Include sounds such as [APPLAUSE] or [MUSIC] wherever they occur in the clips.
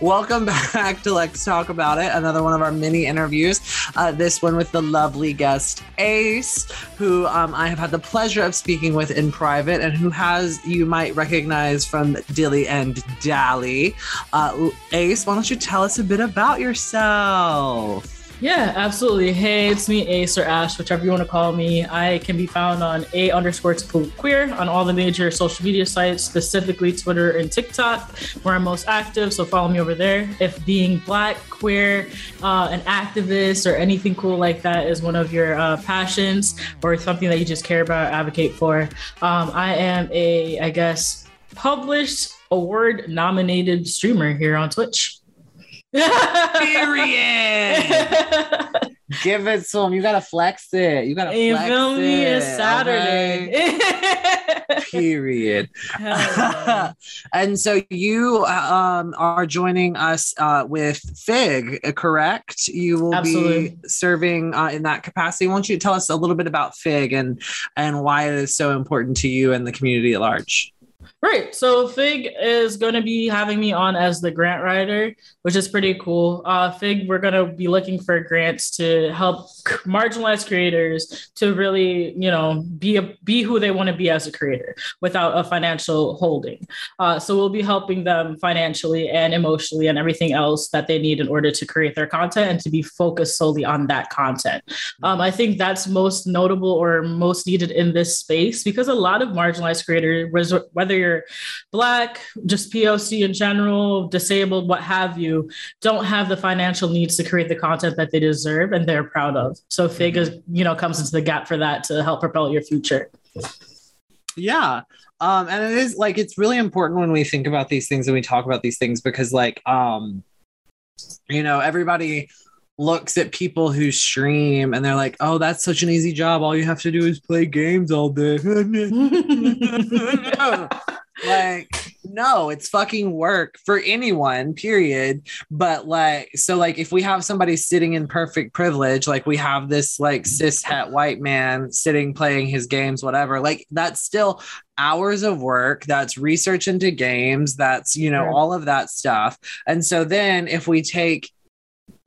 Welcome back to Lex Talk About It, another one of our mini interviews. Uh, this one with the lovely guest Ace, who um, I have had the pleasure of speaking with in private and who has, you might recognize from Dilly and Dally. Uh, Ace, why don't you tell us a bit about yourself? Yeah, absolutely. Hey, it's me, Ace or Ash, whichever you want to call me. I can be found on A underscore cool queer on all the major social media sites, specifically Twitter and TikTok, where I'm most active. So follow me over there. If being black, queer, uh, an activist, or anything cool like that is one of your uh, passions or something that you just care about, advocate for, um, I am a, I guess, published award nominated streamer here on Twitch. Period. Give it to him. You gotta flex it. You gotta you feel me? it. It's Saturday. okay? Period. [LAUGHS] and so you um, are joining us uh, with Fig, correct? You will Absolutely. be serving uh, in that capacity. Why don't you tell us a little bit about Fig and and why it is so important to you and the community at large? Right. So Fig is going to be having me on as the grant writer, which is pretty cool. Uh, Fig, we're going to be looking for grants to help marginalized creators to really, you know, be a, be who they want to be as a creator without a financial holding. Uh, so we'll be helping them financially and emotionally and everything else that they need in order to create their content and to be focused solely on that content. Um, I think that's most notable or most needed in this space because a lot of marginalized creators, whether you're black, just POC in general, disabled, what have you, don't have the financial needs to create the content that they deserve and they're proud of. So Fig is, you know, comes into the gap for that to help propel your future. Yeah. Um, and it is like it's really important when we think about these things and we talk about these things because like um you know everybody looks at people who stream and they're like, oh, that's such an easy job. All you have to do is play games all day. [LAUGHS] [LAUGHS] like, no, it's fucking work for anyone, period. But like, so like if we have somebody sitting in perfect privilege, like we have this like cis het white man sitting playing his games, whatever, like that's still hours of work that's research into games that's you know all of that stuff and so then if we take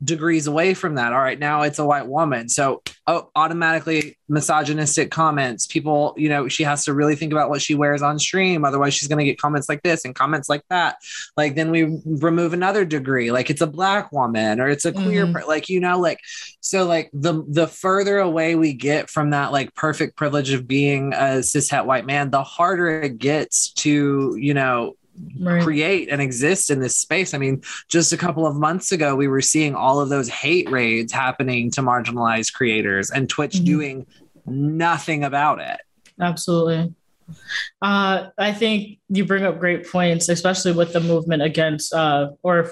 degrees away from that. All right, now it's a white woman. So oh, automatically misogynistic comments. People, you know, she has to really think about what she wears on stream. Otherwise, she's going to get comments like this and comments like that. Like then we remove another degree, like it's a black woman or it's a queer, mm-hmm. like you know, like so like the the further away we get from that like perfect privilege of being a cis het white man, the harder it gets to you know right. create and exist in this space. I mean, just a couple of months ago, we were seeing all of those hate raids happening to marginalized creators and Twitch mm-hmm. doing nothing about it. Absolutely. Uh, I think you bring up great points, especially with the movement against uh, or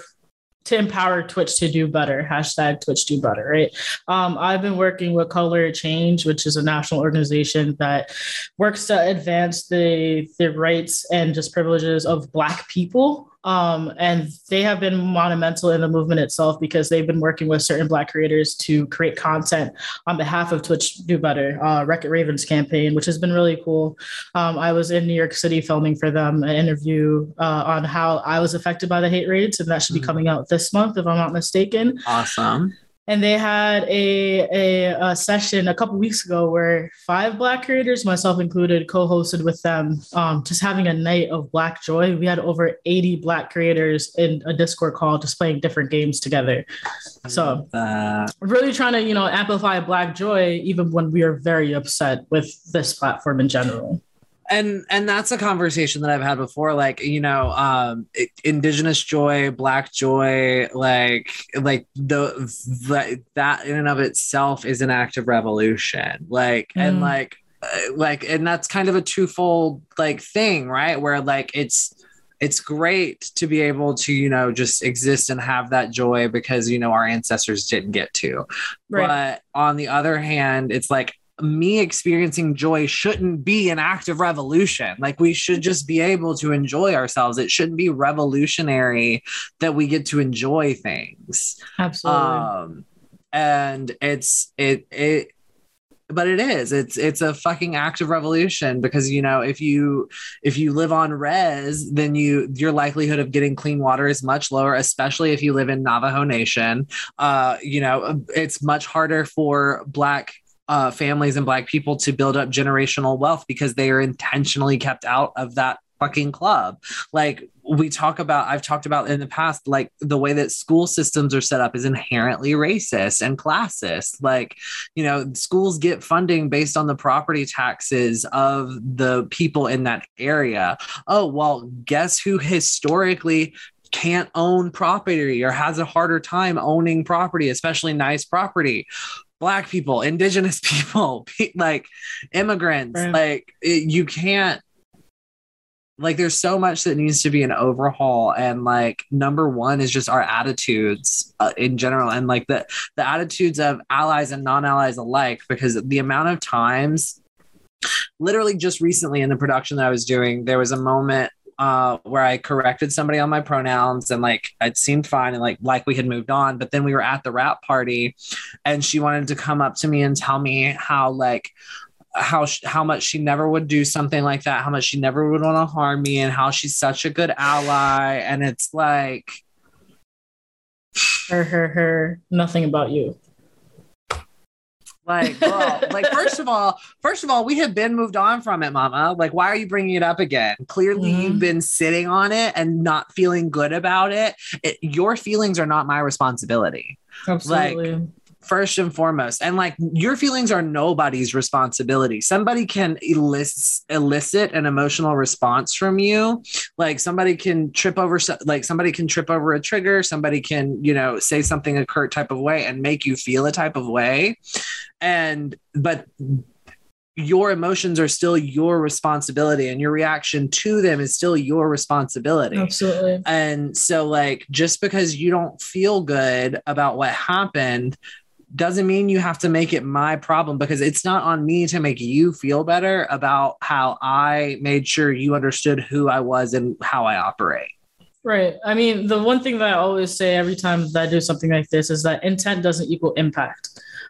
to empower Twitch to do better. Hashtag Twitch do better, right? Um, I've been working with Color Change, which is a national organization that works to advance the the rights and just privileges of Black people um, and they have been monumental in the movement itself because they've been working with certain Black creators to create content on behalf of Twitch Do Better, uh, Wreck It Ravens campaign, which has been really cool. Um, I was in New York City filming for them an interview uh, on how I was affected by the hate raids, and that should be mm-hmm. coming out this month, if I'm not mistaken. Awesome and they had a, a, a, session a couple weeks ago where five black creators myself included co-hosted with them um, just having a night of black joy. We had over 80 black creators in a discord call just playing different games together. So really trying to you know amplify black joy even when we are very upset with this platform in general and and that's a conversation that I've had before. Like you know, um, indigenous joy, black joy, like like the, the that in and of itself is an act of revolution. Like mm. and like uh, like and that's kind of a twofold like thing, right? Where like it's it's great to be able to you know just exist and have that joy because you know our ancestors didn't get to right. but on the other hand it's like me experiencing joy shouldn't be an act of revolution. Like we should just be able to enjoy ourselves. It shouldn't be revolutionary that we get to enjoy things. Absolutely. Um, and it's it it but it is it's it's a fucking act of revolution because you know if you if you live on res then you your likelihood of getting clean water is much lower especially if you live in navajo nation uh you know it's much harder for black uh, families and black people to build up generational wealth because they are intentionally kept out of that fucking club. Like we talk about, I've talked about in the past, like the way that school systems are set up is inherently racist and classist. Like, you know, schools get funding based on the property taxes of the people in that area. Oh, well, guess who historically can't own property or has a harder time owning property, especially nice property? Black people, indigenous [LAUGHS] people, like immigrants, right. like it, you can't like there's so much that needs to be an overhaul and like number one is just our attitudes uh, in general and like the the attitudes of allies and non-allies alike because the amount of times literally just recently in the production that I was doing there was a moment uh, where I corrected somebody on my pronouns and like it seemed fine and like like we had moved on. But then we were at the wrap party, and she wanted to come up to me and tell me how like how how much she never would do something like that, how much she never would want to harm me, and how she's such a good ally. And it's like her, her, her, nothing about you. Like, girl, like first of all, first of all, we have been moved on from it, Mama. Like, why are you bringing it up again? Clearly, mm-hmm. you've been sitting on it and not feeling good about it. it. Your feelings are not my responsibility. Absolutely. Like, first and foremost. And like your feelings are nobody's responsibility. Somebody can elicit elicit an emotional response from you. Like somebody can trip over like somebody can trip over a trigger. Somebody can you know say something a curt type of way and make you feel a type of way. And but your emotions are still your responsibility and your reaction to them is still your responsibility. Absolutely. And so like just because you don't feel good about what happened doesn't mean you have to make it my problem because it's not on me to make you feel better about how I made sure you understood who I was and how I operate. Right. I mean, the one thing that I always say every time that I do something like this is that intent doesn't equal impact.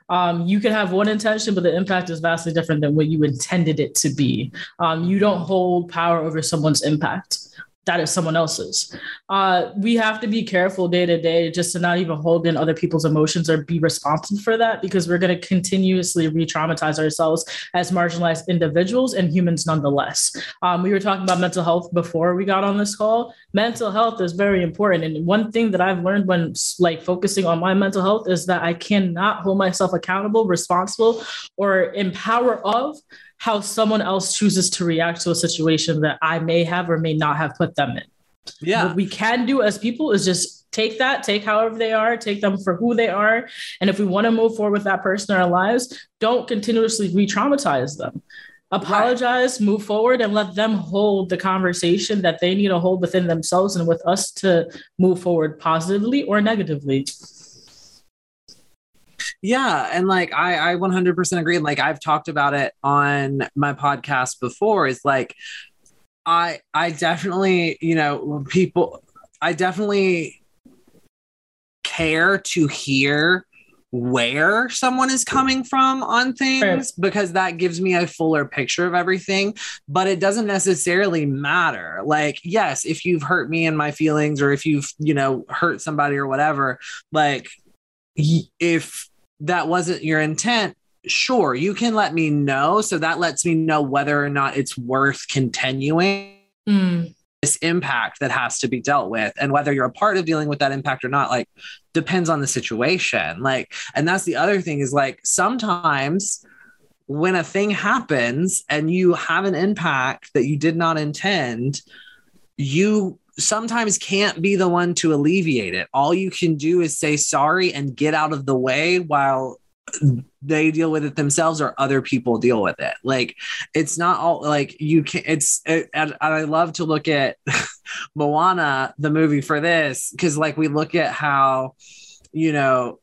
Um, you can have one intention, but the impact is vastly different than what you intended it to be. Um, you don't hold power over someone's impact that is someone else's. Uh, we have to be careful day to day just to not even hold in other people's emotions or be responsible for that because we're going to continuously re traumatize ourselves as marginalized individuals and humans nonetheless. Um, we were talking about mental health before we got on this call. Mental health is very important. And one thing that I've learned when like focusing on my mental health is that I cannot hold myself accountable, responsible, or empower of how someone else chooses to react to a situation that I may have or may not have put them in. Yeah. What we can do as people is just take that, take however they are, take them for who they are. And if we want to move forward with that person in our lives, don't continuously re traumatize them. Apologize, right. move forward, and let them hold the conversation that they need to hold within themselves and with us to move forward positively or negatively. Yeah, and like I I 100% agree. Like I've talked about it on my podcast before. Is like I I definitely you know people I definitely care to hear where someone is coming from on things because that gives me a fuller picture of everything but it doesn't necessarily matter like yes if you've hurt me and my feelings or if you've you know hurt somebody or whatever like if that wasn't your intent, sure, you can let me know. So that lets me know whether or not it's worth continuing. Mm. This impact that has to be dealt with, and whether you're a part of dealing with that impact or not, like depends on the situation. Like, and that's the other thing is like sometimes when a thing happens and you have an impact that you did not intend, you sometimes can't be the one to alleviate it. All you can do is say sorry and get out of the way while they deal with it themselves or other people deal with it. Like it's not all like you can it's it, and I love to look at [LAUGHS] Moana the movie for this cuz like we look at how you know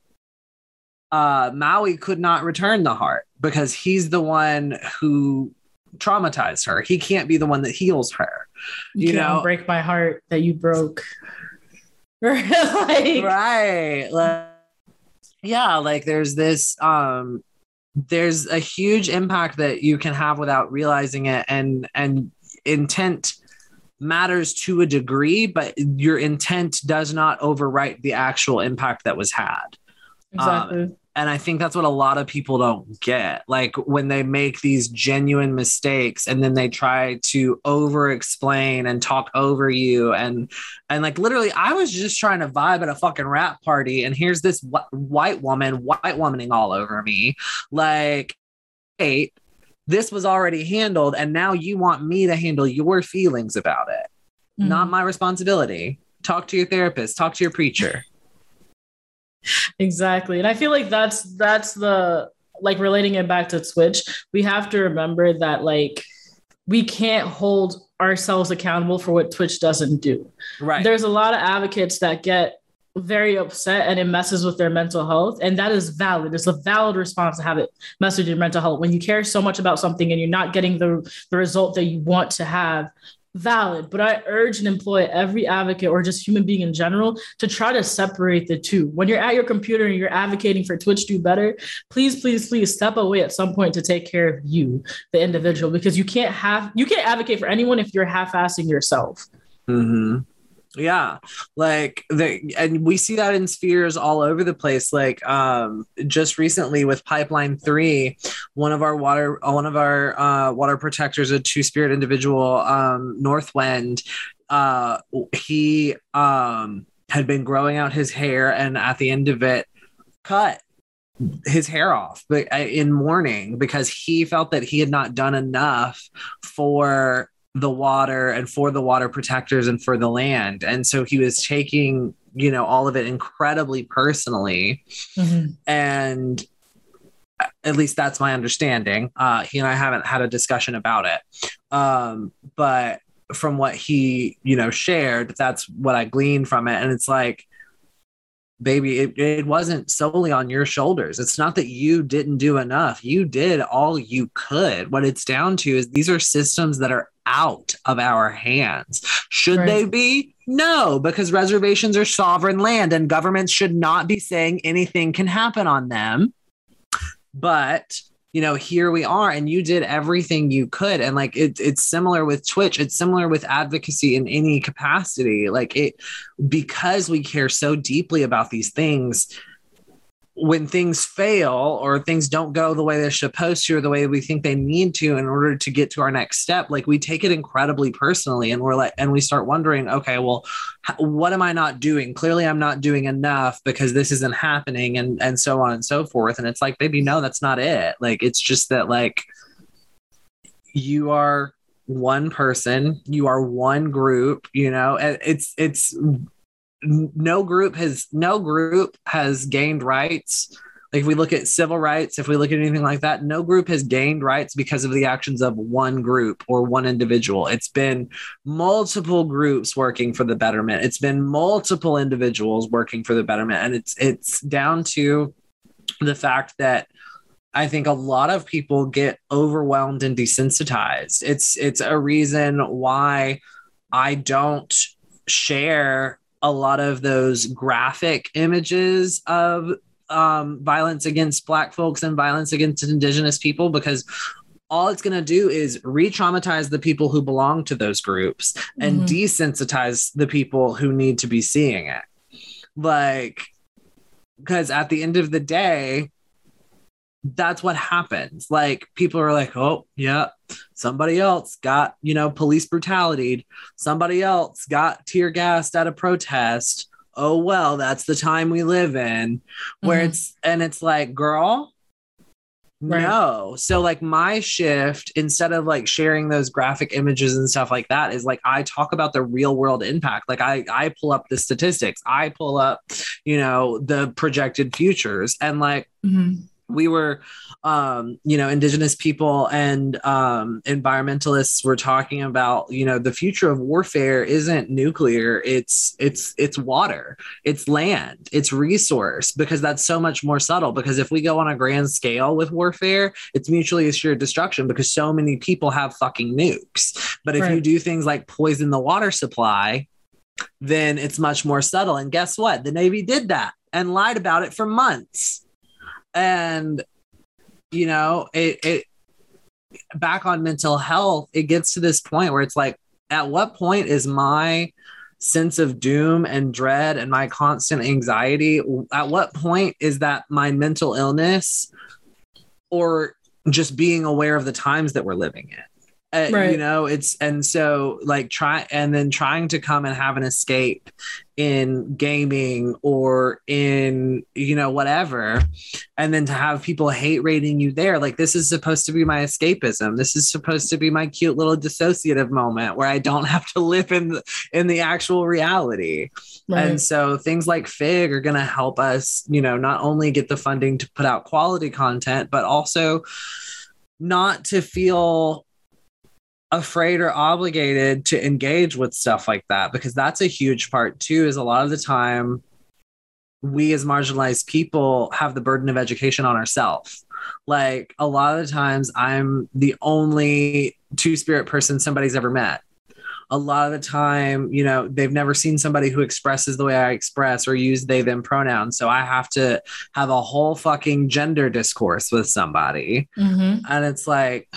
uh, Maui could not return the heart because he's the one who traumatized her. He can't be the one that heals her. You, You know- break my heart that you broke. [LAUGHS] like, right like, yeah like there's this um there's a huge impact that you can have without realizing it and and intent matters to a degree but your intent does not overwrite the actual impact that was had exactly. And i think that's what a lot of people don't get. Like when they make these genuine mistakes and then they try to over explain and talk over you and and like literally i was just trying to vibe at a fucking wrap party and here's this wh- white woman white womaning all over me. Like hey this was already handled and now you want me to handle your feelings about it. Mhm. not my responsibility. Talk to your therapist. Talk to your preacher Exactly. And I feel like that's that's the like relating it back to Twitch, we have to remember that like we can't hold ourselves accountable for what Twitch doesn't do. right There's a lot of advocates that get very upset and it messes with their mental health. And that is valid. It's a valid response to have it mess with your mental health. When you care so much about something and you're not getting the, the result that you want to have, valid. But I urge and employ every advocate or just human being in general to try to separate the two. When you're at your computer and you're advocating for Twitch to do better, please, please, please step away at some point to take care of you, the individual, because you can't have you can't advocate for anyone if you're half-assing yourself. hmm Yeah, like the and we see that in spheres all over the place. Like um, just recently with Pipeline Three, one of our water, one of our uh, water protectors, a two spirit individual, um, Northwind, uh, he um had been growing out his hair, and at the end of it, cut his hair off uh, in mourning because he felt that he had not done enough for the water and for the water protectors and for the land. And so he was taking you know all of it incredibly personally. And at least that's my understanding. Uh he and i haven't had a discussion about it. Um but from what he you know shared that's what i gleaned from it. And it's like baby it, it wasn't solely on your shoulders. It's not that you didn't do enough. You did all you could. What it's down to is these are systems that are out of our hands. Should Right. they be? No because reservations are sovereign land and governments should not be saying anything can happen on them. But you know here we are and you did everything you could and like it, it's similar with twitch it's similar with advocacy in any capacity like it because we care so deeply about these things when things fail or things don't go the way they're supposed to or the way we think they need to in order to get to our next step like we take it incredibly personally and we're like and we start wondering okay well what am i not doing? Clearly i'm not doing enough because this isn't happening and and so on and so forth. And it's like baby no that's not it. Like it's just that like you are one person you are one group you know and it's it's no group has no group has gained rights. Like if we look at civil rights if we look at anything like that no group has gained rights because of the actions of one group or one individual. It's been multiple groups working for the betterment. It's been multiple individuals working for the betterment. And it's it's down to the fact that I think a lot of people get overwhelmed and desensitized. It's it's a reason why I don't share a lot of those graphic images of um, violence against Black folks and violence against Indigenous people because all it's going to do is re traumatize the people who belong to those groups and Mhm. desensitize the people who need to be seeing it. Like, because at the end of the day, that's what happens. Like, people are like, oh, yeah, somebody else got, you know, police brutality. Somebody else got tear gassed at a protest. Oh, well, that's the time we live in. Where Mhm. it's, and it's like, girl, Right. no. So, like, my shift, instead of like sharing those graphic images and stuff like that, is like I talk about the real world impact. Like, I, I pull up the statistics, I pull up, you know, the projected futures. And like, Mhm. We were um you know indigenous people and um environmentalists were talking about you know the future of warfare isn't nuclear it's it's it's water it's land it's resource because that's so much more subtle because if we go on a grand scale with warfare it's mutually assured destruction because so many people have fucking nukes. But if right. you do things like poison the water supply then it's much more subtle. And guess what? The navy did that and lied about it for months and you know it it back on mental health it gets to this point where it's like at what point is my sense of doom and dread and my constant anxiety at what point is that my mental illness or just being aware of the times that we're living in uh, right. you know it's and so like try and then trying to come and have an escape in gaming or in you know whatever and then to have people hate raiding you there like this is supposed to be my escapism this is supposed to be my cute little dissociative moment where i don't [LAUGHS] have to live in the, in the actual reality right. and so things like fig are going to help us you know not only get the funding to put out quality content but also not to feel afraid or obligated to engage with stuff like that because that's a huge part too is a lot of the time we as marginalized people have the burden of education on ourselves like a lot of the times i'm the only two spirit person somebody's ever met a lot of the time, you know, they've never seen somebody who expresses the way I express or use they them pronouns. So I have to have a whole fucking gender discourse with somebody. Mm-hmm. And it's like,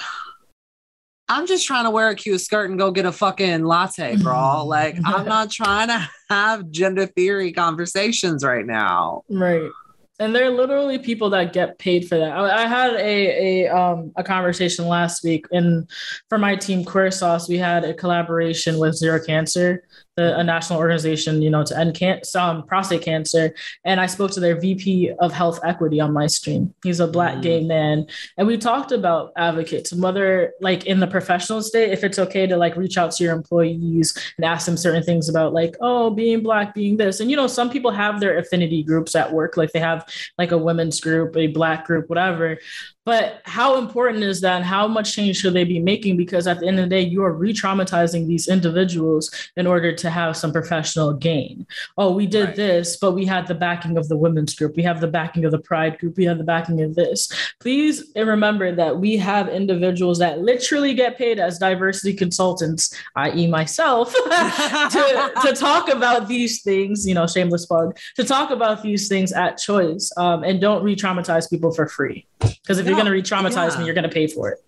I'm just trying to wear a cute skirt and go get a fucking latte, bro. [LAUGHS] like, I'm not trying to have gender theory conversations right now. Right. And there are literally people that get paid for that. I, I had a a um a conversation last week, and for my team Queer Sauce, we had a collaboration with Zero Cancer, the, a national organization, you know, to end can- um, prostate cancer. And I spoke to their VP of Health Equity on my stream. He's a black mm. gay man, and we talked about advocates, whether like in the professional state, if it's okay to like reach out to your employees and ask them certain things about like, oh, being black, being this, and you know, some people have their affinity groups at work, like they have like a women's group, a black group, whatever. But how important is that? And how much change should they be making? Because at the end of the day, you are re traumatizing these individuals in order to have some professional gain. Oh, we did right. this, but we had the backing of the women's group. We have the backing of the pride group. We have the backing of this. Please remember that we have individuals that literally get paid as diversity consultants, i.e., myself, [LAUGHS] to, to [LAUGHS] talk about these things, you know, shameless plug, to talk about these things at choice um, and don't re traumatize people for free. Because if you're going to re-traumatize yeah. me, you're going to pay for it.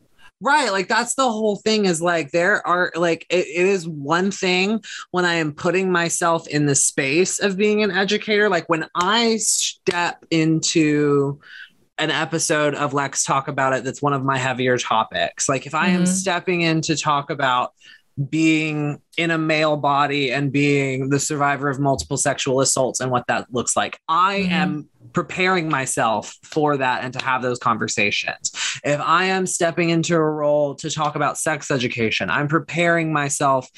Right. Like that's the whole thing is like there are like it, it is one thing when I am putting myself in the space of being an educator. Like when I step into an episode of Lex Talk About It, that's one of my heavier topics. Like if I mm-hmm. am stepping in to talk about being in a male body and being the survivor of multiple sexual assaults and what that looks like. I mm-hmm. am preparing myself for that and to have those conversations. If I am stepping into a role to talk about sex education, I'm preparing myself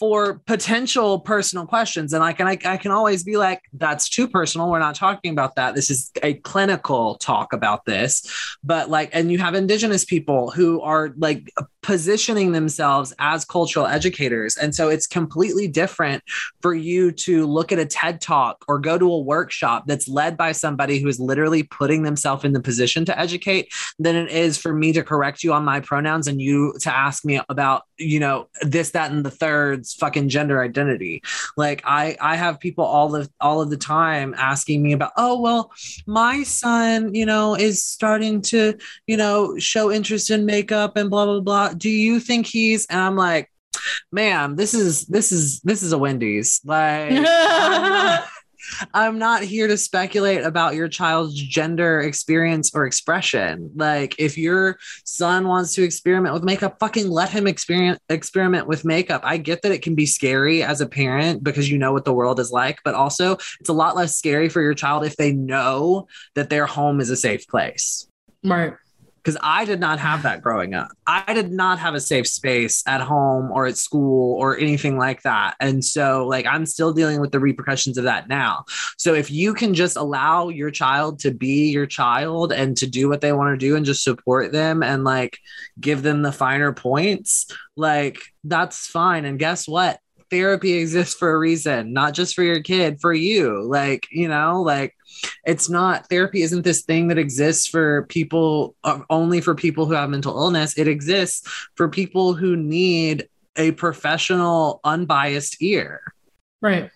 for potential personal questions. And I can I, I, can always be like that's too personal. We're not talking about that. This is a clinical talk about this. But like and you have indigenous people who are like positioning themselves as cultural educators. And so it's completely different for you to look at a TED talk or go to a workshop that's led by somebody who is literally putting themselves in the position to educate than it is for me to correct you on my pronouns and you to ask me about you know this that and the third fucking gender identity. Like I I have people all the all of the time asking me about, "Oh, well, my son, you know, is starting to, you know, show interest in makeup and blah blah blah. Do you think he's?" And I'm like, "Ma'am, this is this is this is a Wendy's. Like [LAUGHS] I'm not here to speculate about your child's gender experience or expression. Like, if your son wants to experiment with makeup, fucking let him experience experiment with makeup. I get that it can be scary as a parent because you know what the world is like, but also it's a lot less scary for your child if they know that their home is a safe place. Right. Because I did not have that growing up. I did not have a safe space at home or at school or anything like that. And so, like, I'm still dealing with the repercussions of that now. So, if you can just allow your child to be your child and to do what they want to do and just support them and like give them the finer points, like, that's fine. And guess what? Therapy exists for a reason, not just for your kid, for you. Like, you know, like, it's not therapy isn't this thing that exists for people uh, only for people who have mental illness. It exists for people who need a professional unbiased ear. Right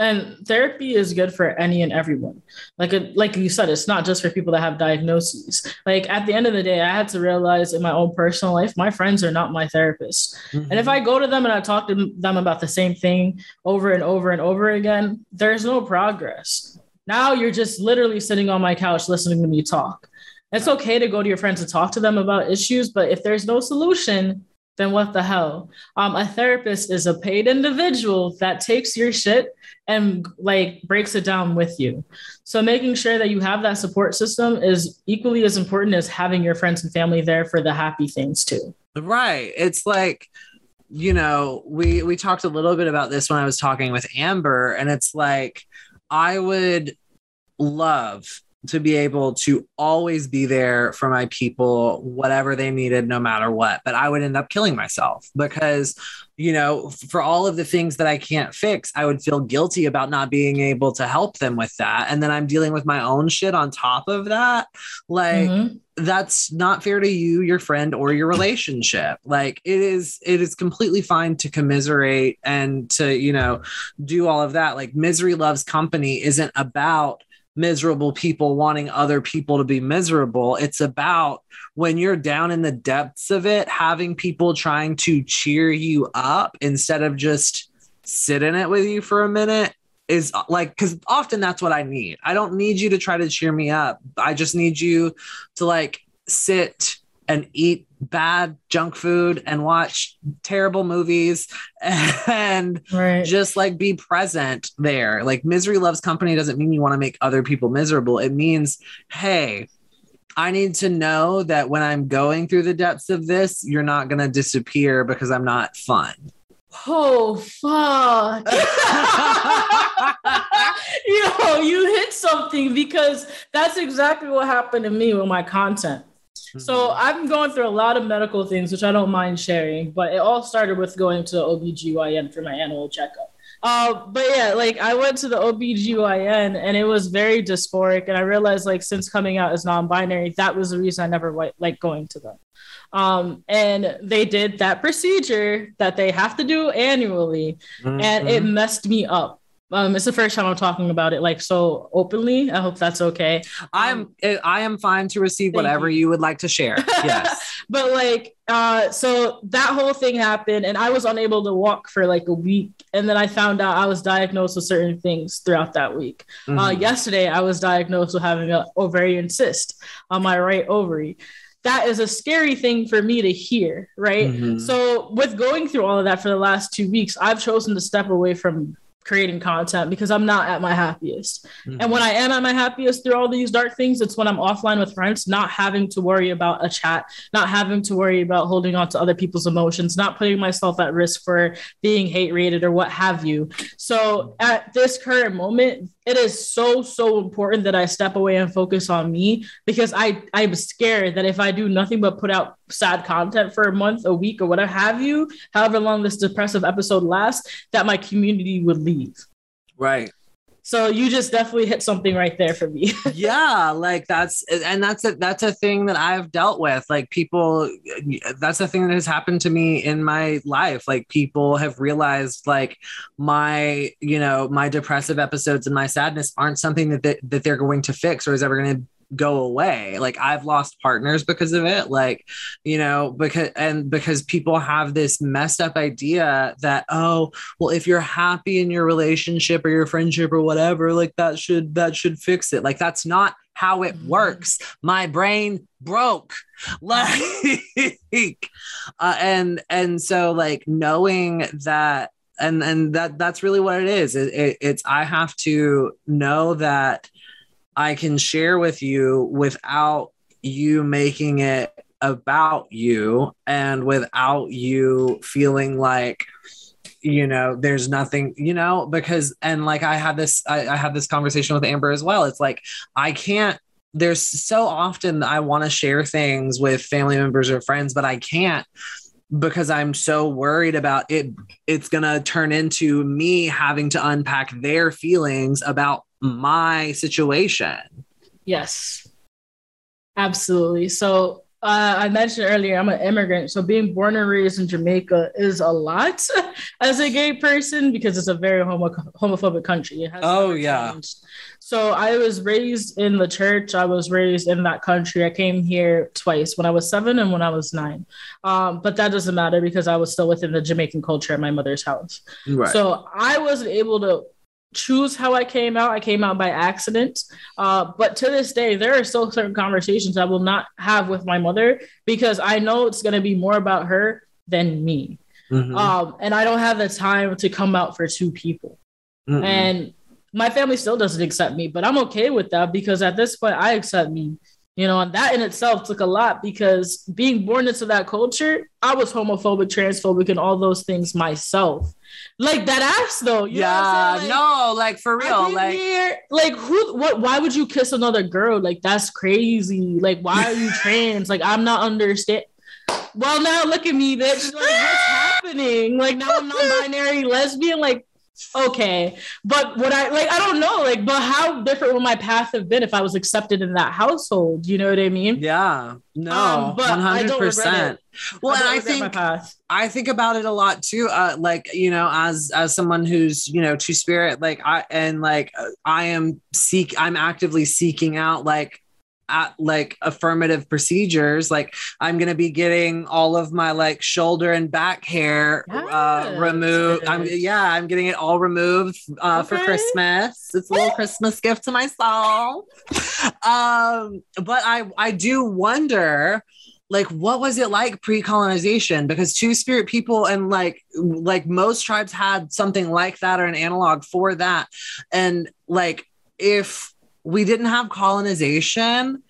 and therapy is good for any and everyone like like you said it's not just for people that have diagnoses like at the end of the day i had to realize in my own personal life my friends are not my therapists mm-hmm. and if mm-hmm. i go to them and i talk to them about the same thing over and over and over again there's no progress now you're just literally sitting on my couch listening to me talk. It's okay to go to your friends and talk to them about issues, but if there's no solution, then what the hell? Um, a therapist is a paid individual that takes your shit and like breaks it down with you. So making sure that you have that support system is equally as important as having your friends and family there for the happy things too. Right. It's like you know, we we talked a little bit about this when I was talking with Amber and it's like I would love to be able to always be there for my people, whatever they needed, no matter what. But I would end up killing myself because, you know, for all of the things that I can't fix, I would feel guilty about not being able to help them with that. And then I'm dealing with my own shit on top of that. Like, mm-hmm that's not fair to you your friend or your relationship like it is it is completely fine to commiserate and to you know do all of that like misery loves company isn't about miserable people wanting other people to be miserable. It's about when you're down in the depths of it, having people trying to cheer you up instead of just sit in it with you for a minute is like because often that's what I need. I don't need you to try to cheer me up. I just need you to like sit and eat bad junk food and watch terrible movies [LAUGHS] and right. just like be present there. Like misery loves company doesn't mean you want to make other people miserable. It means, hey, I need to know that when I'm going through the depths of this, you're not going to disappear because I'm not fun. Oh fuck. [LAUGHS] [LAUGHS] Yo, you hit something because that's exactly what happened to me with my content. So mm-hmm. I'm going through a lot of medical things, which I don't mind sharing, but it all started with going to the OBGYN for my annual checkup. Uh, but yeah, like I went to the OBGYN and it was very dysphoric. And I realized like since coming out as non-binary, that was the reason I never like going to them. Um, and they did that procedure that they have to do annually, mm-hmm. and it mm-hmm. messed me up um, it's the first time I'm talking about it like so openly. I hope that's okay. I'm um, eh, I am fine to receive whatever you. you. would like to share. [LAUGHS] Yes. but like uh so that whole thing happened and I was unable to walk for like a week and then I found out I was diagnosed with certain things throughout that week. Uh, mm-hmm. Uh yesterday I was diagnosed with having an ovarian cyst on my right ovary that is a scary thing for me to hear, right? Mm-hmm. So, with going through all of that for the last two weeks, I've chosen to step away from creating content because I'm not at my happiest. Mm-hmm. And when I am at my happiest through all these dark things, it's when I'm offline with friends, not having to worry about a chat, not having to worry about holding on to other people's emotions, not putting myself at risk for being hate raided or what have you. So at this current moment, it is so so important that I step away and focus on me because I I'm scared that if I do nothing but put out sad content for a month, a week, or whatever have you, however long this depressive episode lasts, that my community would leave. Right. So you just definitely hit something right there for me. [LAUGHS] yeah, like that's and that's a that's a thing that I've dealt with. Like people that's a thing that has happened to me in my life. Like people have realized like my, you know, my depressive episodes and my sadness aren't something that they, that they're going to fix or is ever going to go away. Like I've lost partners because of it. Like, you know, because and because people have this messed up idea that, oh, well, if you're happy in your relationship or your friendship or whatever, like that should that should fix it. Like that's not how it mm-hmm. works. My brain broke. [LAUGHS] Like [LAUGHS] uh, and and so like knowing that and and that that's really what it is. It, it, it's I have to know that I can share with you without you making it about you and without you feeling like you know there's nothing you know because and like i had this I, I had this conversation with amber as well it's like i can't there's so often I want to share things with family members or friends, but I can't because I'm so worried about it. It's going to turn into me having to unpack their feelings about my situation. Yes, absolutely. So, uh, I mentioned earlier, I'm an immigrant. So, being born and raised in Jamaica is a lot [LAUGHS] as a gay person because it's a very homo- homophobic country. oh, yeah. Changed. So I was raised in the church. I was raised in that country. I came here twice when I was seven and when I was nine. Um, but that doesn't matter because I was still within the Jamaican culture at my mother's house. Right. So I wasn't able to choose how I came out. I came out by accident. Uh, but to this day, there are still certain conversations I will not have with my mother because I know it's going to be more about her than me. Mm-hmm. Um, and I don't have the time to come out for two people. Mm-mm. And my family still doesn't accept me, but I'm okay with that because at this point I accept me. You know, and that in itself took a lot because being born into that culture, I was homophobic, transphobic, and all those things myself. Like that ass though. yeah, like, no, like for real. Like, here, like who what why would you kiss another girl? Like that's crazy. Like, why are you [LAUGHS] trans? Like, I'm not understand. Well, now look at me, bitch. Like, what's happening? Like now I'm non-binary lesbian. Like, okay but what i like i don't know like but how different would my path have been if i was accepted in that household? You know what i mean? Yeah. No um, but 100% well and i think i think about it a lot too uh like you know as as someone who's you know two spirit like i and like i am seek i'm actively seeking out like at like affirmative procedures like i'm going to be getting all of my like shoulder and back hair uh, yes. uh removed. I'm yeah i'm getting it all removed uh okay. for christmas. It's a little christmas gift to myself. Um but i i do wonder like what was it like pre-colonization? Because two spirit people and like like most tribes had something like that or an analog for that. And like if we didn't have colonization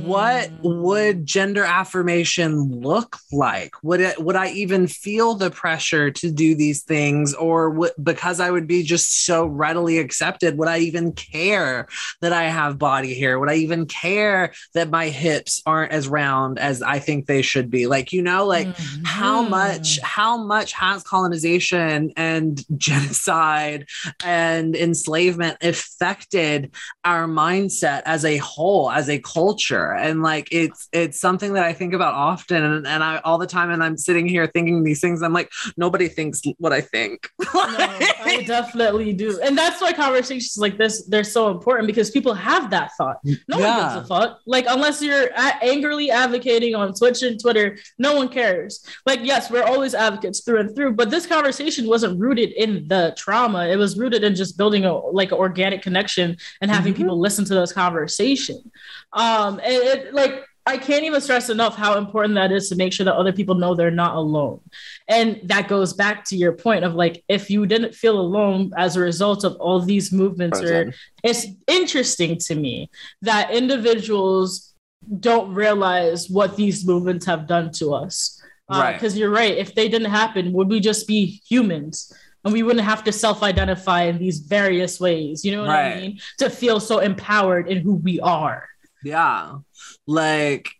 what would gender affirmation look like? Would it would i even feel the pressure to do these things or would, because i would be just so readily accepted would i even care that i have body hair? Would i even care that my hips aren't as round as i think they should be? Like you know like mm-hmm. how much how much has colonization and [LAUGHS] genocide and enslavement affected our mindset as a whole as a culture and like it's it's something that i think about often and, and i all the time and i'm sitting here thinking these things i'm like nobody thinks what i think. [LAUGHS] No, i definitely do. And that's why conversations like this they're so important because people have that thought. No yeah. one gives a fuck. Like unless you're angrily advocating on twitch and twitter no one cares. Like yes we're always advocates through and through but this conversation wasn't rooted in the trauma. It was rooted in just building a like an organic connection and having mm-hmm. people listen to those conversation um it like I can't even stress enough how important that is to make sure that other people know they're not alone. And that goes back to your point of like, if you didn't feel alone as a result of all these movements, or it's interesting to me that individuals don't realize what these movements have done to us. Because uh, you're right. If they didn't happen, would we just be humans? and we wouldn't have to self-identify in these various ways you know what right. i mean to feel so empowered in who we are yeah. Like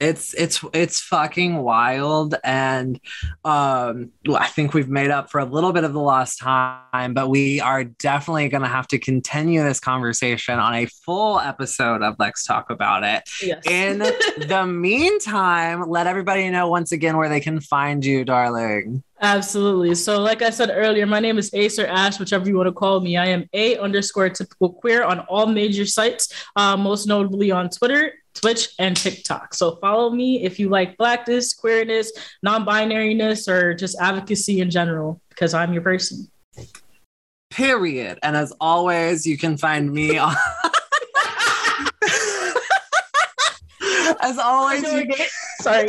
it's it's it's fucking wild and um i think we've made up for a little bit of the lost time but we are definitely going to have to continue this conversation on a full episode of Lex Talk About It yes. in [LAUGHS] the meantime let everybody know once again where they can find you darling Absolutely. So, like I said earlier, my name is Ace or Ash, whichever you want to call me. I am A underscore typical queer on all major sites, uh, most notably on Twitter, Twitch, and TikTok. So, follow me if you like blackness, queerness, non binariness, or just advocacy in general, because I'm your person. Period. And as always, you can find me [LAUGHS] on. [LAUGHS] as always, you... sorry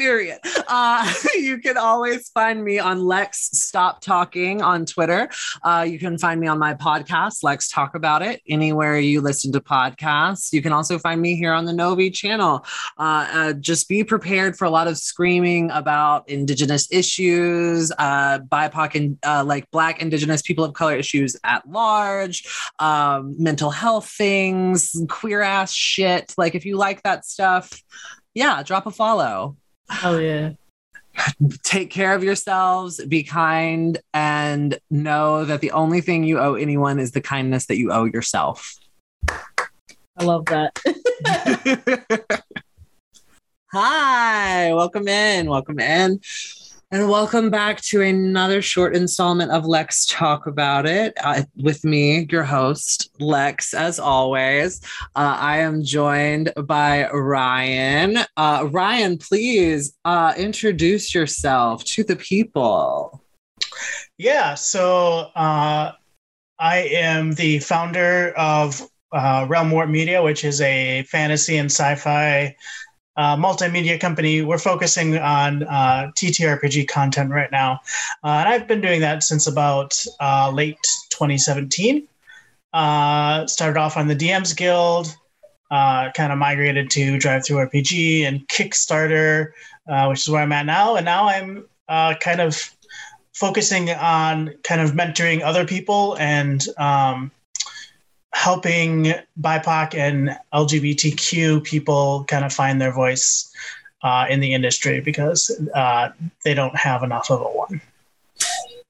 period. Uh, [LAUGHS] you can always find me on Lex Stop Talking on Twitter. Uh, you can find me on my podcast, Lex Talk About It, anywhere you listen to podcasts. You can also find me here on the Novi channel. Uh, uh, just be prepared for a lot of screaming about Indigenous issues, uh, BIPOC and uh, like Black, Indigenous, people of color issues at large, um, mental health things, queer ass shit. Like, if you like that stuff, yeah, drop a follow. Oh yeah. Take care of yourselves, be kind, and know that the only thing you owe anyone is the kindness that you owe yourself. I love that. [LAUGHS] Hi, welcome in, welcome in. And welcome back to another short installment of Lex Talk About It uh, with me, your host, Lex, as always. Uh, I am joined by Ryan. Uh, Ryan, please uh, introduce yourself to the people. Yeah, so uh, I am the founder of uh, Realm Warp Media, which is a fantasy and sci fi uh, multimedia company. We're focusing on uh, TTRPG content right now. Uh, and I've been doing that since about uh, late 2017. Uh, started off on the DMs Guild, kind of migrated to DriveThruRPG and Kickstarter, which is where I'm at now. And now I'm kind of focusing on kind of mentoring other people and um, helping BIPOC and LGBTQ people kind of find their voice uh, in the industry because uh, they don't have enough of a one.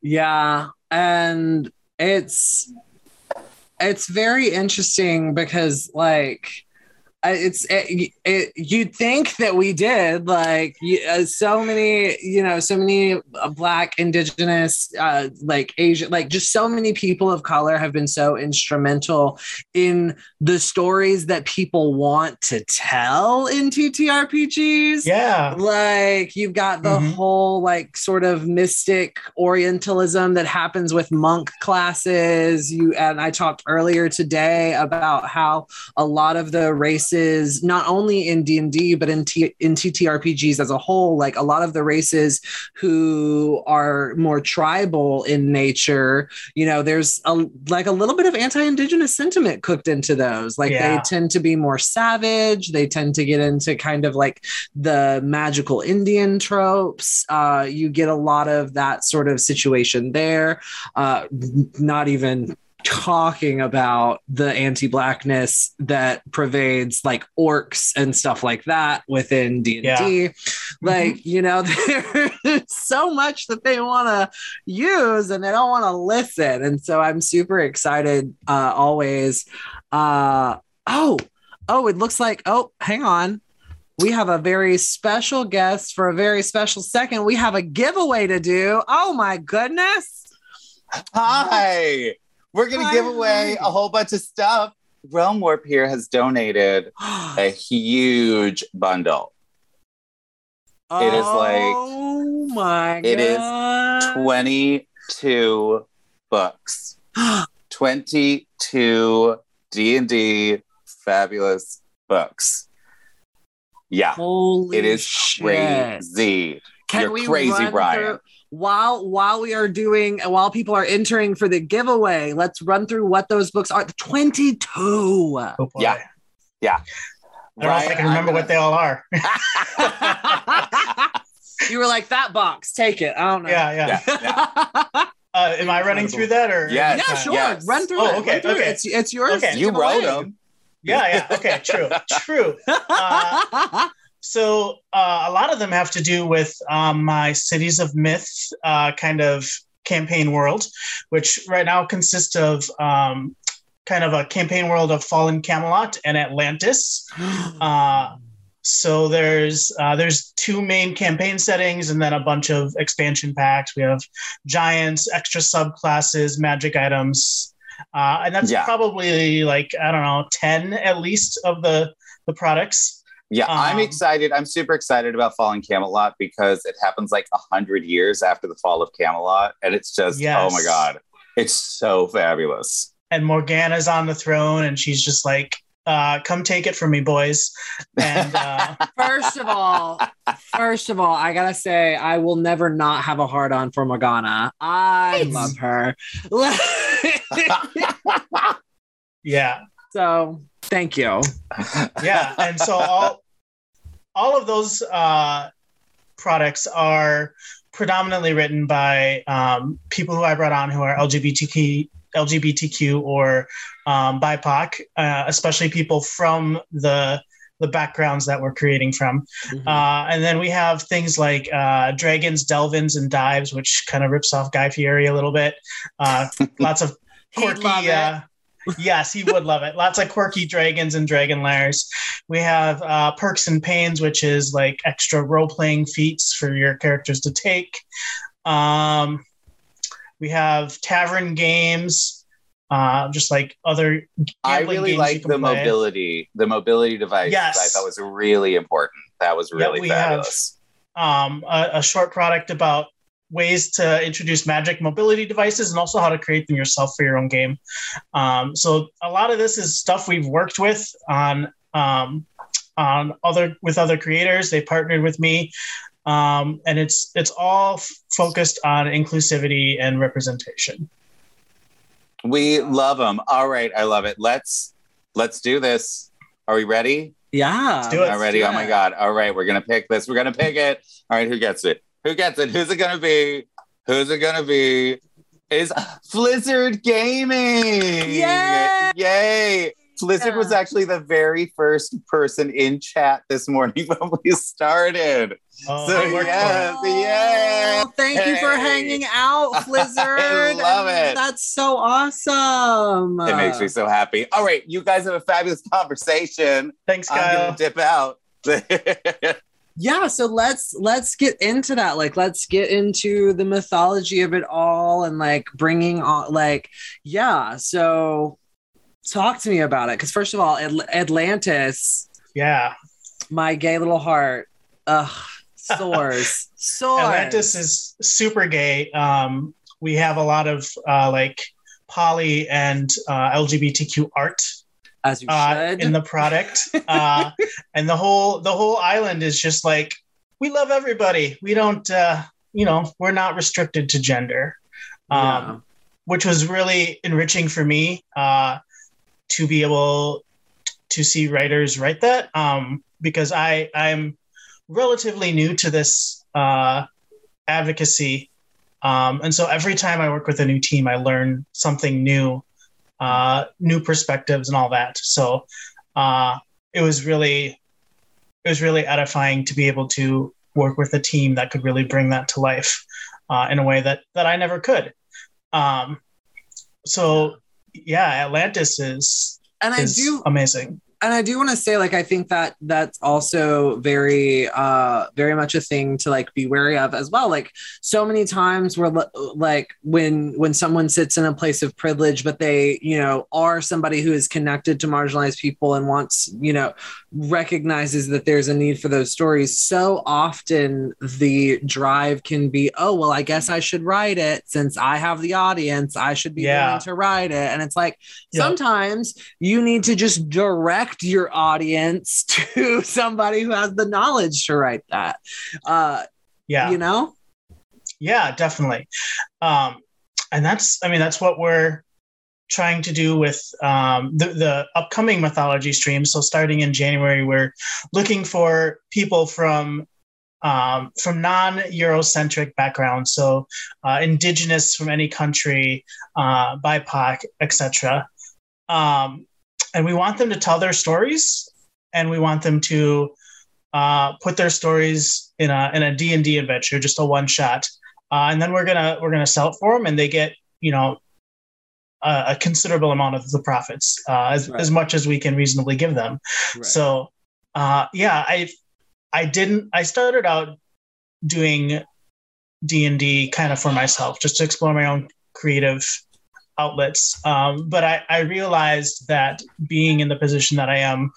Yeah, and it's it's very interesting because like it's it, it, you'd think that we did like uh, so many you know so many uh, black indigenous uh, like asian like just so many people of color have been so instrumental in the stories that people want to tell in ttrpgs yeah. Like you've got the mm-hmm. whole like sort of mystic orientalism that happens with monk classes. You and i talked earlier today about how a lot of the race races, not only in D and D but in T- in TTRPGs as a whole. Like a lot of the races who are more tribal in nature, you know, there's a like a little bit of anti-indigenous sentiment cooked into those. Like yeah. they tend to be more savage. They tend to get into kind of like the magical Indian tropes. Uh, you get a lot of that sort of situation there. Uh, not even talking about the anti-blackness that pervades like orcs and stuff like that within D&D. Yeah. Like, mm-hmm. you know, [LAUGHS] there's so much that they want to use and they don't want to listen. And so I'm super excited uh always. Uh oh, oh, it looks like oh, hang on. We have a very special guest for a very special second. We have a giveaway to do. Oh my goodness. Hi. We're going to give away a whole bunch of stuff. Realm Warp here has donated a [GASPS] huge bundle. Oh, it is like oh my god. It is 22 books. [GASPS] 22 D&D fabulous books. Yeah. Holy it is shit. crazy. Can You're crazy, Brian. Through, while while we are doing while people are entering for the giveaway let's run through what those books are 22 oh yeah yeah I don't know if I can remember what they all are. [LAUGHS] you were like that box, take it. I don't know. Yeah, yeah. yeah, yeah. [LAUGHS] Uh, am I running through that or? Yes. Yeah, sure. Yes. Run through oh, it. Okay, through okay. It. It's, it's yours. Okay. You wrote them. Yeah, yeah. Okay, true, [LAUGHS] true. Uh, so uh, a lot of them have to do with um, my Cities of Myth uh, kind of campaign world, which right now consists of um, kind of a campaign world of Fallen Camelot and Atlantis. [GASPS] Uh, so there's uh, there's two main campaign settings and then a bunch of expansion packs. We have giants, extra subclasses, magic items, uh, and that's yeah. probably like I don't know ten at least of the the products. Yeah, um, I'm excited. I'm super excited about Fallen Camelot because it happens like a hundred years after the fall of Camelot, and it's just yes. oh my god, it's so fabulous. And Morgana's on the throne, and she's just like uh, come take it from me, boys. And uh, [LAUGHS] First of all, first of all, I gotta say, I will never not have a hard on for Morgana. I Nice. love her. [LAUGHS] yeah, [LAUGHS] so thank you. yeah, and so all all of those uh, products are predominantly written by um, people who I brought on who are LGBTQ LGBTQ or um, BIPOC, uh, especially people from the the backgrounds that we're creating from. Mhm. Uh, and then we have things like uh, Dragons, Delvins, and Dives, which kind of rips off Guy Fieri a little bit. Uh, [LAUGHS] lots of quirky. Yes, he would love it. Lots of quirky dragons and dragon lairs. We have uh, Perks and Pains, which is like extra role playing feats for your characters to take. Um, we have Tavern Games. Uh, just like other I really like the play. mobility, the mobility device. Yes. I thought was really important. That was Yeah, really we have- fabulous. um, a, a short product about ways to introduce magic mobility devices and also how to create them yourself for your own game. Um, so a lot of this is stuff we've worked with on um, on other with other creators. They partnered with me, um, and it's it's all f- focused on inclusivity and representation. We love them. All right, I love it. Let's let's do this. Are we ready? Yeah. do it. Already? Oh my god. All right, we're gonna pick this. We're gonna pick it. All right, who gets it? Who gets it? Who's it gonna be? Who's it gonna be? Is Flizzard Gaming. Yay! Yay! Flizzard was actually the very first person in chat this morning [LAUGHS] when we started. Oh, So, they worked for yes. it. Yay! Oh, thank you for hanging out, [LAUGHS] Flizzard. I love it. That's so awesome. It makes me so happy. All right, you guys have a fabulous [LAUGHS] conversation. Thanks, I'm Kyle. gonna dip out. Yeah so let's let's get into that. Like let's get into the mythology of it all and like bringing on like yeah so talk to me about it. Because first of all Atl- atlantis. Yeah, my gay little heart. Ugh soars soars [LAUGHS] Atlantis is super gay. Um, we have a lot of uh, like poly and uh, LGBTQ art as you uh, should in the product, uh, [LAUGHS] and the whole the whole island is just like we love everybody. We don't, uh, you know, we're not restricted to gender, um, Yeah. which was really enriching for me uh, to be able to see writers write that um, because I I'm relatively new to this uh, advocacy, um, and so every time I work with a new team, I learn something new, uh, new perspectives and all that. So uh, it was really it was really edifying to be able to work with a team that could really bring that to life uh, in a way that that I never could. Um, so yeah, Atlantis is and i is do amazing. And I do want to say, like, I think that that's also very, uh, very much a thing to like be wary of as well. Like, so many times we're like, when when someone sits in a place of privilege, but they, you know, are somebody who is connected to marginalized people and wants, you know, recognizes that there's a need for those stories. So often the drive can be, oh, well, I guess I should write it since I have the audience. I should be Yeah. willing to write it, and it's like Yeah. sometimes you need to just direct your audience [LAUGHS] to somebody who has the knowledge to write that uh Yeah, you know yeah, definitely. Um, and that's I mean that's what we're trying to do with um, the, the upcoming mythology stream. So starting in January, we're looking for people from um, from non-Eurocentric backgrounds, so uh, indigenous from any country, uh, BIPOC, etc. Um, and we want them to tell their stories, and we want them to uh, put their stories in a in a D and D adventure, just a one shot, uh, and then we're gonna we're gonna sell it for them, and they get you know a, a considerable amount of the profits, uh, as, Right. as much as we can reasonably give them. So uh, yeah, I I didn't I started out doing D and D kind of for myself, just to explore my own creative outlets. Um, but I, I realized that being in the position that I am,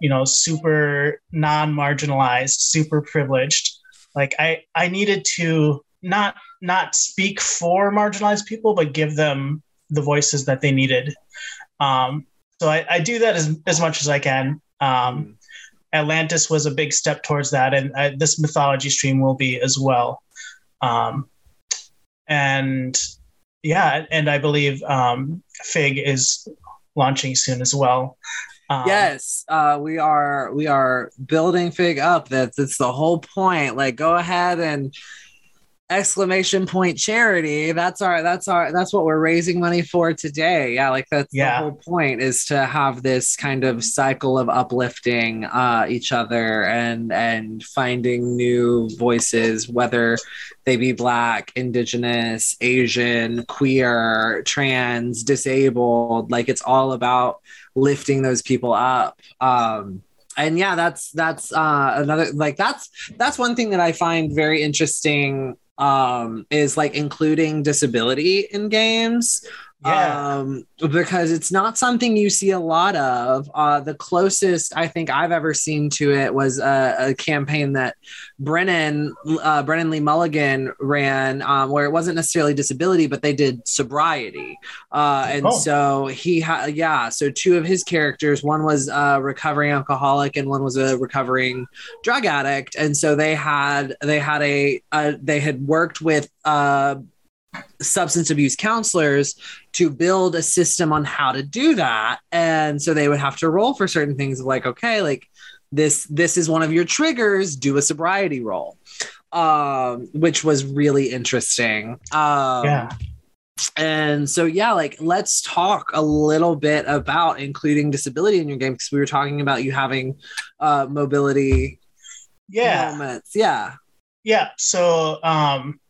you know, super non-marginalized, super privileged, like I I needed to not not speak for marginalized people, but give them the voices that they needed. Um, so I, I do that as, as much as I can. Um, Atlantis was a big step towards that, and uh, this mythology stream will be as well. Um, and yeah, and I believe um, Fig is launching soon as well. Um, yes, uh, we are we are building Fig up. That's that's the whole point. Like, go ahead and exclamation point charity. That's our that's our that's what we're raising money for today. Yeah like that's Yeah. the whole point is to have this kind of cycle of uplifting uh each other and and finding new voices whether they be black indigenous asian queer trans disabled like it's all about lifting those people up. Um and yeah that's that's uh another like that's that's one thing that i find very interesting um is like including disability in games Yeah. um because it's not something you see a lot of uh the closest i think i've ever seen to it was a, a campaign that brennan uh brennan lee mulligan ran um where it wasn't necessarily disability but they did sobriety uh and Oh. so he had yeah so two of his characters one was a recovering alcoholic and one was a recovering drug addict and so they had they had a, a they had worked with uh substance abuse counselors to build a system on how to do that and so they would have to roll for certain things like okay like this this is one of your triggers do a sobriety roll um which was really interesting um yeah. and so yeah like let's talk a little bit about including disability in your game because we were talking about you having uh mobility Yeah. moments yeah Yeah. So um,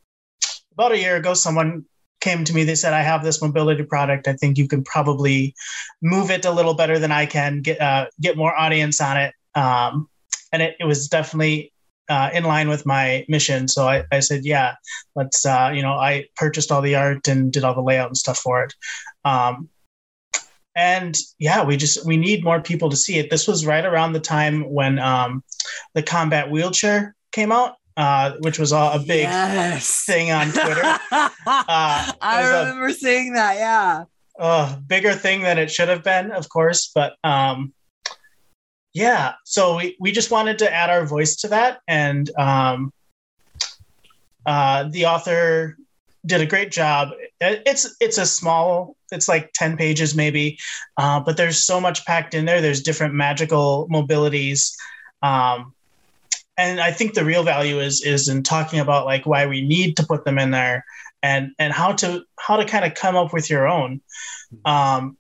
about a year ago, someone came to me. They said, "I have this mobility product. I think you can probably move it a little better than I can. Get uh, get more audience on it." Um, and it, it was definitely uh, in line with my mission. So I, I said, "Yeah, let's." Uh, you know, I purchased all the art and did all the layout and stuff for it. Um, and yeah, we just we need more people to see it. This was right around the time when um, the combat wheelchair came out, uh, which was a big yes thing on Twitter. [LAUGHS] I there's a- remember seeing that. Yeah. uh, bigger thing than it should have been, of course. But um, yeah, so we, we just wanted to add our voice to that. And um, uh, the author did a great job. It's it's a small, it's like 10 pages maybe, uh, but there's so much packed in there. There's different magical mobilities. Um, and I think the real value is is in talking about like why we need to put them in there and and how to how to kind of come up with your own um,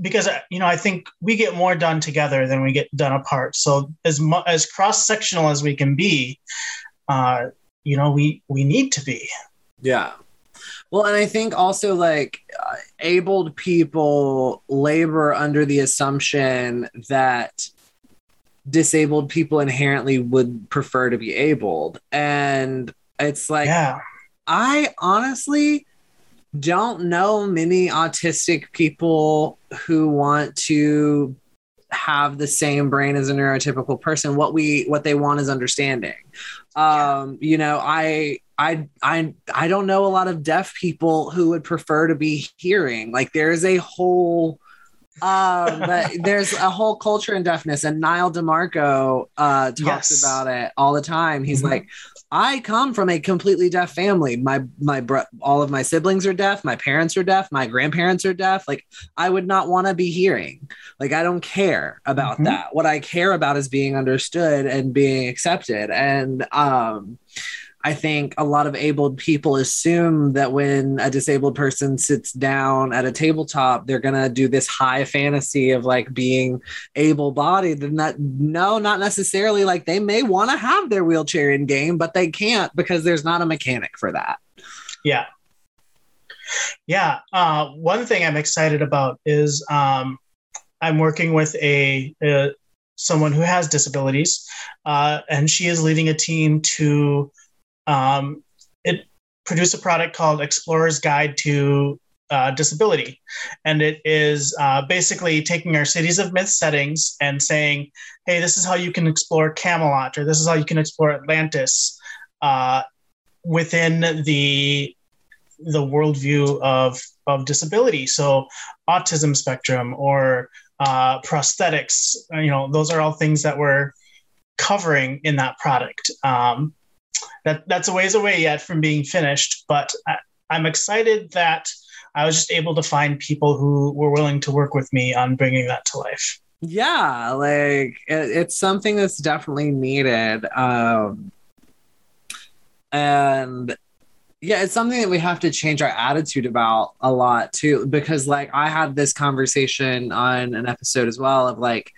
because uh, you know I think we get more done together than we get done apart. So as mu- as cross sectional as we can be, uh, you know we we need to be. Yeah. Well, and I think also like uh, abled people labor under the assumption that disabled people inherently would prefer to be abled. And it's like, yeah, I honestly don't know many autistic people who want to have the same brain as a neurotypical person. What we what they want is understanding. Um you know i i i i don't know a lot of deaf people who would prefer to be hearing. Like there's a whole um [LAUGHS] but there's a whole culture in deafness and Nyle DiMarco uh talks Yes. about it all the time he's Mhm. like I come from a completely deaf family. My my bro- all of my siblings are deaf. My parents are deaf. My grandparents are deaf. Like I would not want to be hearing. Like I don't care about Mhm. that. What I care about is being understood and being accepted. And um I think a lot of abled people assume that when a disabled person sits down at a tabletop, they're gonna do this high fantasy of like being able-bodied. And that no, not necessarily. Like they may want to have their wheelchair in game, but they can't because there's not a mechanic for that. yeah, yeah. Uh, one thing I'm excited about is um, I'm working with a, a someone who has disabilities, uh, and she is leading a team to um, it produced a product called Explorer's Guide to uh, Disability, and it is uh, basically taking our cities of myth settings and saying, "Hey, this is how you can explore Camelot, or this is how you can explore Atlantis." Uh, within the the worldview of of disability so autism spectrum or uh, prosthetics. You know, those are all things that we're covering in that product. Um, that that's a ways away yet from being finished, but I, I'm excited that I was just able to find people who were willing to work with me on bringing that to life. yeah like it, it's something that's definitely needed um and yeah it's something that we have to change our attitude about a lot too because like i had this conversation on an episode as well of like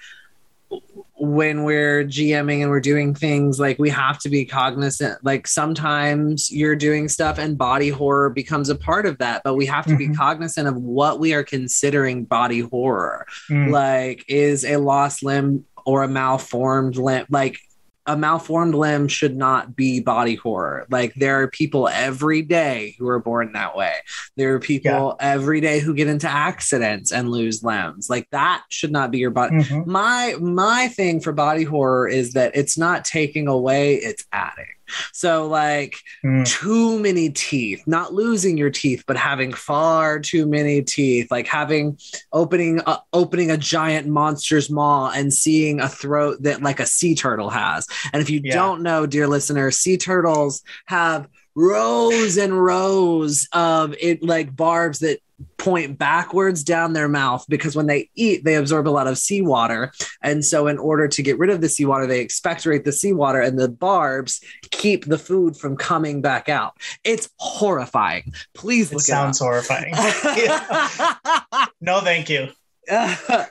when we're GMing and we're doing things like we have to be cognizant like sometimes you're doing stuff and body horror becomes a part of that but we have to be Mhm. cognizant of what we are considering body horror Mm. like is a lost limb or a malformed limb like a malformed limb should not be body horror. Like there are people every day who are born that way. There are people every day who get into accidents and lose limbs. Like that should not be your body Mhm. my my thing for body horror is that it's not taking away it's adding so like Mm. too many teeth not losing your teeth but having far too many teeth like having opening uh, opening a giant monster's maw and seeing a throat that like a sea turtle has and if you Yeah. don't know dear listener sea turtles have rows and rows of it like barbs that point backwards down their mouth because when they eat they absorb a lot of seawater. And so in order to get rid of the seawater they expectorate the seawater and the barbs keep the food from coming back out. It's horrifying. Please It sounds horrifying. [LAUGHS] [LAUGHS] it No, thank you. [LAUGHS]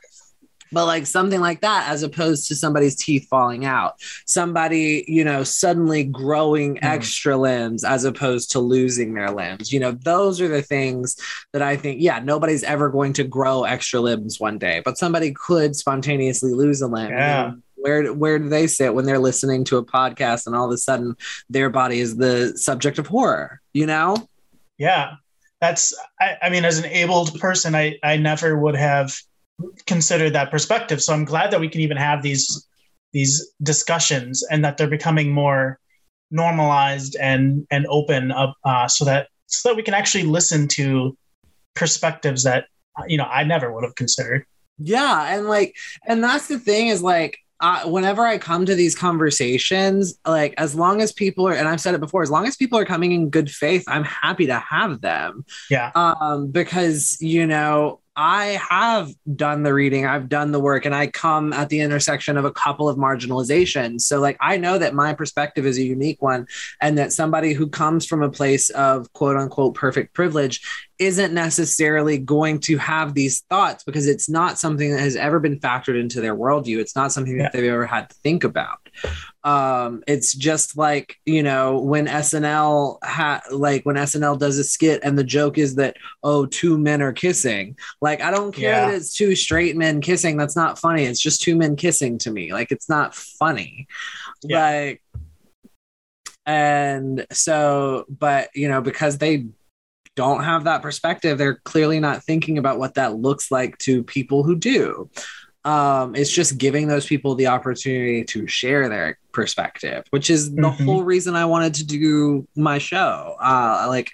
but like something like that as opposed to somebody's teeth falling out somebody you know suddenly growing Mhm. extra limbs as opposed to losing their limbs you know those are the things that i think yeah nobody's ever going to grow extra limbs one day but somebody could spontaneously lose a limb Yeah. Where where do they sit when they're listening to a podcast and all of a sudden their body is the subject of horror you know Yeah, that's. I, I mean, as an abled person, I I never would have considered that perspective. So I'm glad that we can even have these these discussions and that they're becoming more normalized and and open up, uh, so that so that we can actually listen to perspectives that you know I never would have considered. Yeah, and like, and that's the thing is like, uh, whenever I come to these conversations, like, as long as people are, and I've said it before, as long as people are coming in good faith, I'm happy to have them. Yeah. Um, because you know, I have done the reading, I've done the work, and I come at the intersection of a couple of marginalizations. So, like, I know that my perspective is a unique one, and that somebody who comes from a place of quote unquote perfect privilege isn't necessarily going to have these thoughts because it's not something that has ever been factored into their worldview. It's not something Yeah. that they've ever had to think about. Um, it's just like you know when SNL ha- like when SNL does a skit and the joke is that oh two men are kissing. Like I don't care Yeah. that it's two straight men kissing. That's not funny. It's just two men kissing to me. Like it's not funny. Yeah. Like and so but you know because they don't have that perspective they're clearly not thinking about what that looks like to people who do um, it's just giving those people the opportunity to share their perspective which is the Mhm. whole reason i wanted to do my show uh, like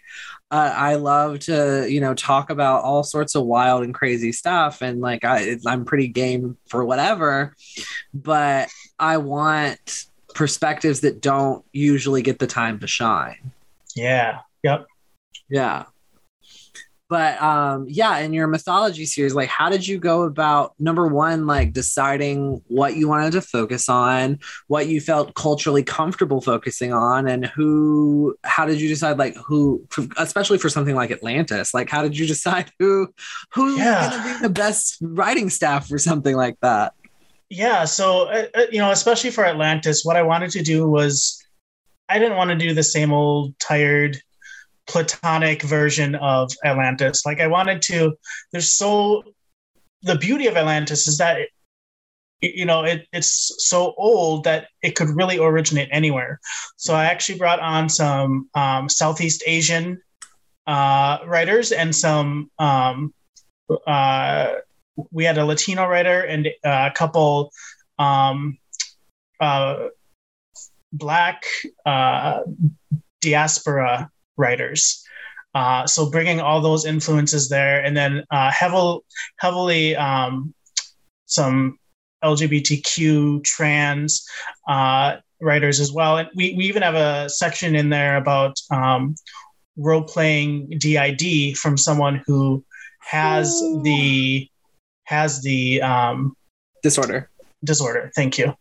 uh, i love to you know talk about all sorts of wild and crazy stuff and like I, i'm pretty game for whatever but i want perspectives that don't usually get the time to shine Yeah. Yep. Yeah. But um yeah, in your mythology series, like how did you go about number one, like deciding what you wanted to focus on, what you felt culturally comfortable focusing on, and who how did you decide like who especially for something like Atlantis, like how did you decide who who's Yeah. gonna be the best writing staff for something like that? Yeah, so uh, uh, you know, especially for Atlantis, what I wanted to do was I didn't want to do the same old tired platonic version of Atlantis. Like I wanted to there's so the beauty of Atlantis is that it, you know, it, it's so old that it could really originate anywhere. So I actually brought on some um, Southeast Asian uh, writers and some um, uh, we had a Latino writer and uh, a couple um, uh, black uh, diaspora writers. Uh, so bringing all those influences there, and then uh, heavily, heavily um, some LGBTQ trans uh, writers as well. And we, we even have a section in there about um, role playing DID from someone who has Ooh. the has the um, Disorder. disorder. Thank you.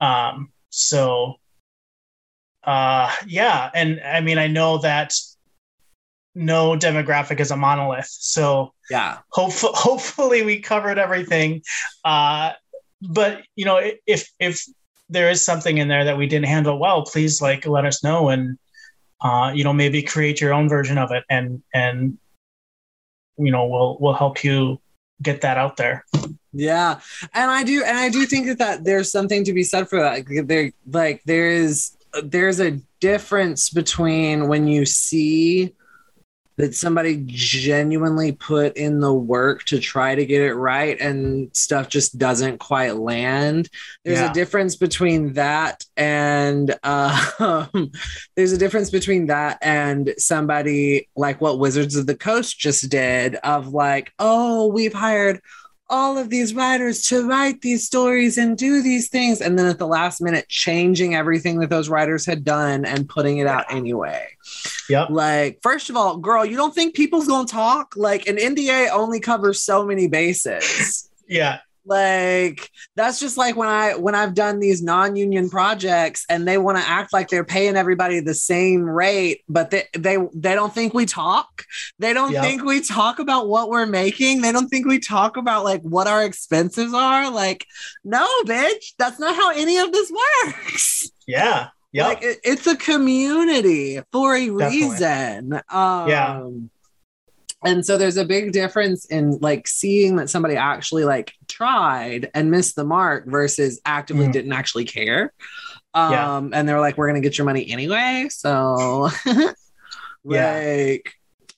Um, so, uh, yeah, and I mean, I know that no demographic is a monolith, so Yeah. hope- hopefully we covered everything. Uh, but you know, if if there is something in there that we didn't handle well, please like let us know and uh, you know maybe create your own version of it and and you know we'll we'll help you get that out there. Yeah, and I do, and I do think that, that there's something to be said for that. Like, There, like there is, there's a difference between when you see that somebody genuinely put in the work to try to get it right, and stuff just doesn't quite land. There's Yeah. a difference between that and uh, [LAUGHS] there's a difference between that and somebody like what Wizards of the Coast just did of like, oh, we've hired all of these writers to write these stories and do these things and then at the last minute changing everything that those writers had done and putting it out anyway Yep. like first of all girl you don't think people's gonna talk like an nda only covers so many bases Yeah. Like that's just like when i when i've done these non-union projects and they want to act like they're paying everybody the same rate but they they, they don't think we talk they don't Yep. think we talk about what we're making they don't think we talk about like what our expenses are like no bitch that's not how any of this works Yeah. yeah like it, it's a community for a Definitely. reason um Yeah. And so there's a big difference in like seeing that somebody actually like tried and missed the mark versus actively Mm. didn't actually care um Yeah. and they're like we're gonna get your money anyway so [LAUGHS] Yeah.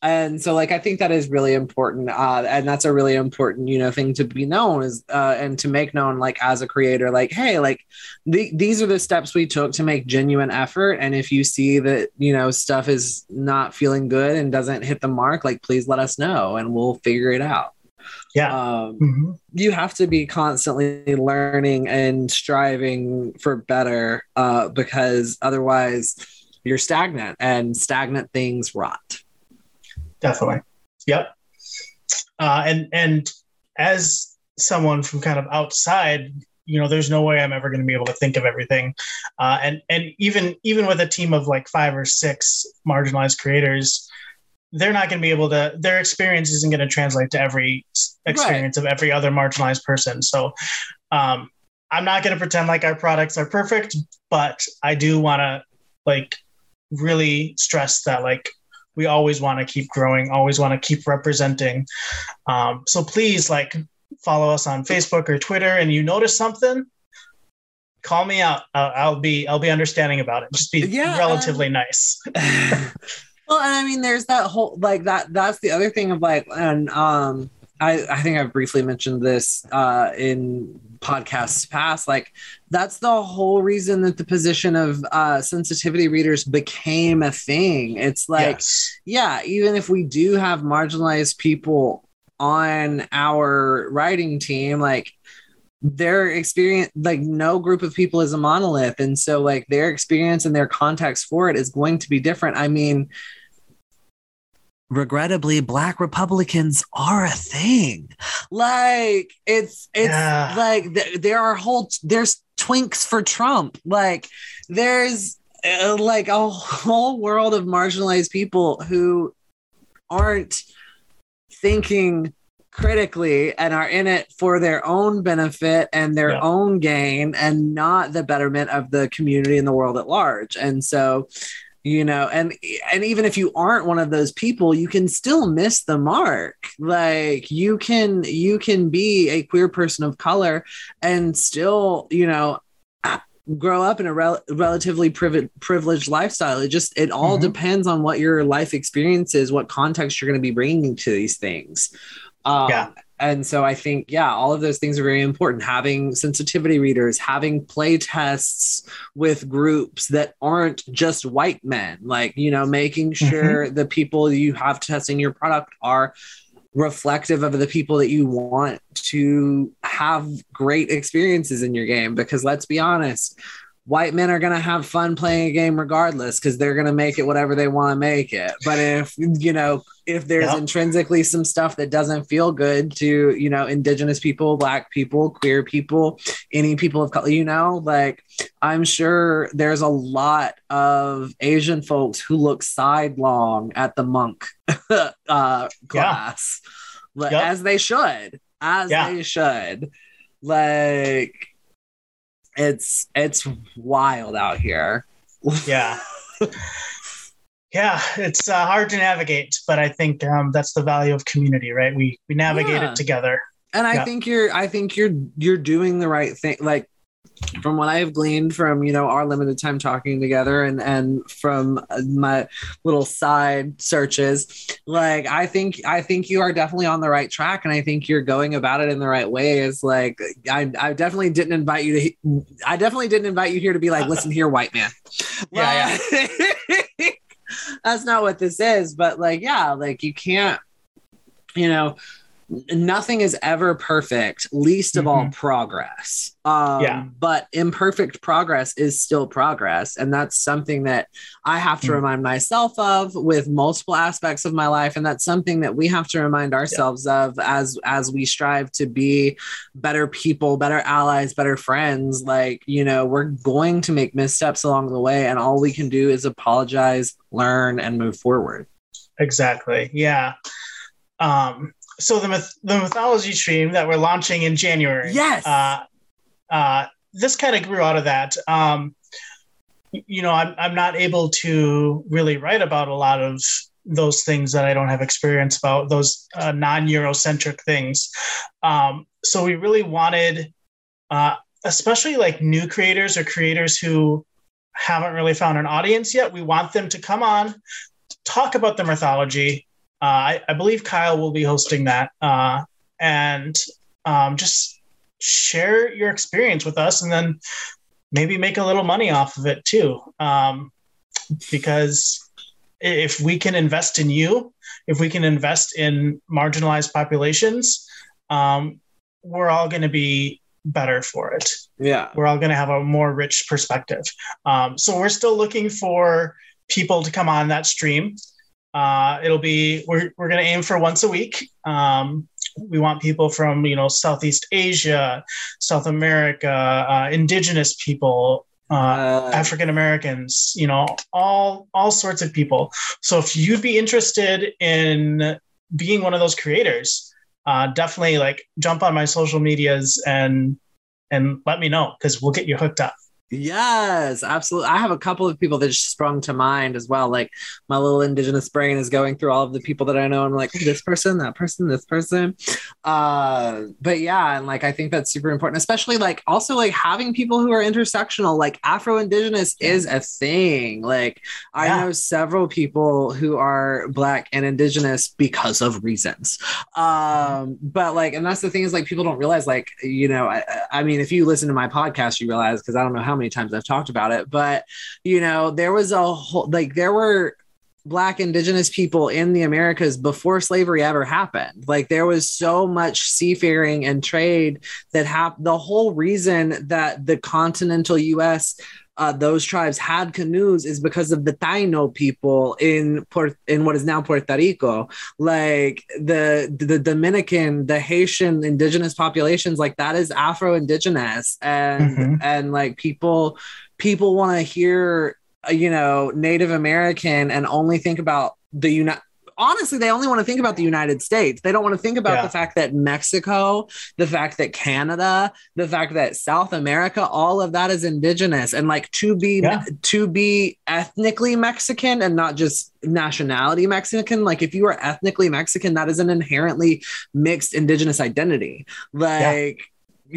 And so like i think that is really important uh and that's a really important you know thing to be known is uh and to make known like as a creator like hey like the, these are the steps we took to make genuine effort and if you see that you know stuff is not feeling good and doesn't hit the mark like please let us know and we'll figure it out Yeah. um Mhm. you have to be constantly learning and striving for better uh because otherwise you're stagnant and stagnant things rot Definitely. Yep. Uh, and and as someone from kind of outside, you know, there's no way I'm ever going to be able to think of everything. Uh, and and even even with a team of like five or six marginalized creators, they're not going to be able to. Their experience isn't going to translate to every experience of every other marginalized person. So. Um, I'm not going to pretend like our products are perfect, but I do want to like really stress that like we always want to keep growing always want to keep representing. Um, so please like follow us on facebook or twitter. And you notice something call me out. I'll, I'll be i'll be understanding about it. Just be Yeah, relatively nice. [LAUGHS] [LAUGHS] Well and i mean there's that whole like that that's the other thing of like and um i i think i've briefly mentioned this uh in podcasts past like that's the whole reason that the position of uh sensitivity readers became a thing it's like yes. yeah, even if we do have marginalized people on our writing team, like their experience, like no group of people is a monolith. And so, like, their experience and their context for it is going to be different. I mean, regrettably black republicans are a thing like it's it's Yeah. like th- there are whole there's twinks for trump like there's uh, like a whole world of marginalized people who aren't thinking critically and are in it for their own benefit and their Yeah. own gain and not the betterment of the community and the world at large and so you know and and even if you aren't one of those people you can still miss the mark like you can you can be a queer person of color and still you know grow up in a rel- relatively privi- privileged lifestyle it just it all Mhm. depends on what your life experience is what context you're going to be bringing to these things um, Yeah. And so i think yeah all of those things are very important. Having sensitivity readers having play tests with groups that aren't just white men like you know making mm-hmm. sure the people you have testing your product are reflective of the people that you want to have great experiences in your game. Because let's be honest white men are going to have fun playing a game regardless because they're going to make it whatever they want to make it but if you know if there's Yeah. intrinsically some stuff that doesn't feel good to you know indigenous people black people queer people any people of color you know like i'm sure there's a lot of asian folks who look sidelong at the monk [LAUGHS] uh class Like, Yep. as they should as Yeah. they should like it's it's wild out here. Yeah. [LAUGHS] Yeah it's uh, hard to navigate but i think um, that's the value of community right? We we navigate Yeah. it together. And i Yeah. think you're i think you're you're doing the right thing. Like from what i've gleaned from you know our limited time talking together and and from my little side searches like i think i think you are definitely on the right track and i think you're going about it in the right way. ways like i i definitely didn't invite you to i definitely didn't invite you here to be like listen here white man [LAUGHS] Yeah, yeah [LAUGHS] that's not what this is but like yeah like you can't you know nothing is ever perfect least of all progress. Um Yeah. but imperfect progress is still progress and that's something that i have to Mm. remind myself of with multiple aspects of my life and that's something that we have to remind ourselves of as as we strive to be better people better allies better friends. Like you know we're going to make missteps along the way and all we can do is apologize learn and move forward. Exactly. Yeah. Um so the myth- the mythology stream that we're launching in january Yes. uh uh this kind of grew out of that um you know i'm i'm not able to really write about a lot of those things that i don't have experience about those uh, non-eurocentric things um so we really wanted uh especially like new creators or creators who haven't really found an audience yet we want them to come on talk about the mythology. Uh, I, I believe Kyle will be hosting that, uh, and um, just share your experience with us, and then maybe make a little money off of it too. Um, because if we can invest in you, if we can invest in marginalized populations, um, we're all going to be better for it yeah we're all going to have a more rich perspective. Um, so we're still looking for people to come on that stream. Uh, it'll be we're we're going to aim for once a week. Um, we want people from you know Southeast Asia, South America, uh, Indigenous people, uh, Uh, African Americans, you know, all all sorts of people. So if you'd be interested in being one of those creators, uh, definitely like jump on my social medias and and let me know because we'll get you hooked up. Yes, absolutely. I have a couple of people that just sprung to mind as well. Like my little indigenous brain is going through all of the people that I know. I'm like, this person, that person, this person. Uh, but yeah, and like I think that's super important, especially like also like having people who are intersectional, like Afro Indigenous is a thing. Like I Yeah. know several people who are black and indigenous because of reasons. Um, but like, and that's the thing is like people don't realize, like, you know, I, I mean, if you listen to my podcast, you realize because I don't know how many times I've talked about it, but you know, there was a whole like there were black indigenous people in the americas before slavery ever happened. Like there was so much seafaring and trade that happened the whole reason that the continental us uh, those tribes had canoes is because of the Taino people in Port in what is now Puerto Rico, like the the Dominican, the Haitian indigenous populations, like that is Afro indigenous, and Mhm. and like people people want to hear you know Native American and only think about the United. Honestly, they only want to think about the United States. They don't want to think about Yeah. the fact that Mexico, the fact that Canada, the fact that South America, all of that is indigenous. And like to be Yeah. to be ethnically Mexican and not just nationality Mexican. Like if you are ethnically Mexican, that is an inherently mixed indigenous identity. Like [LAUGHS]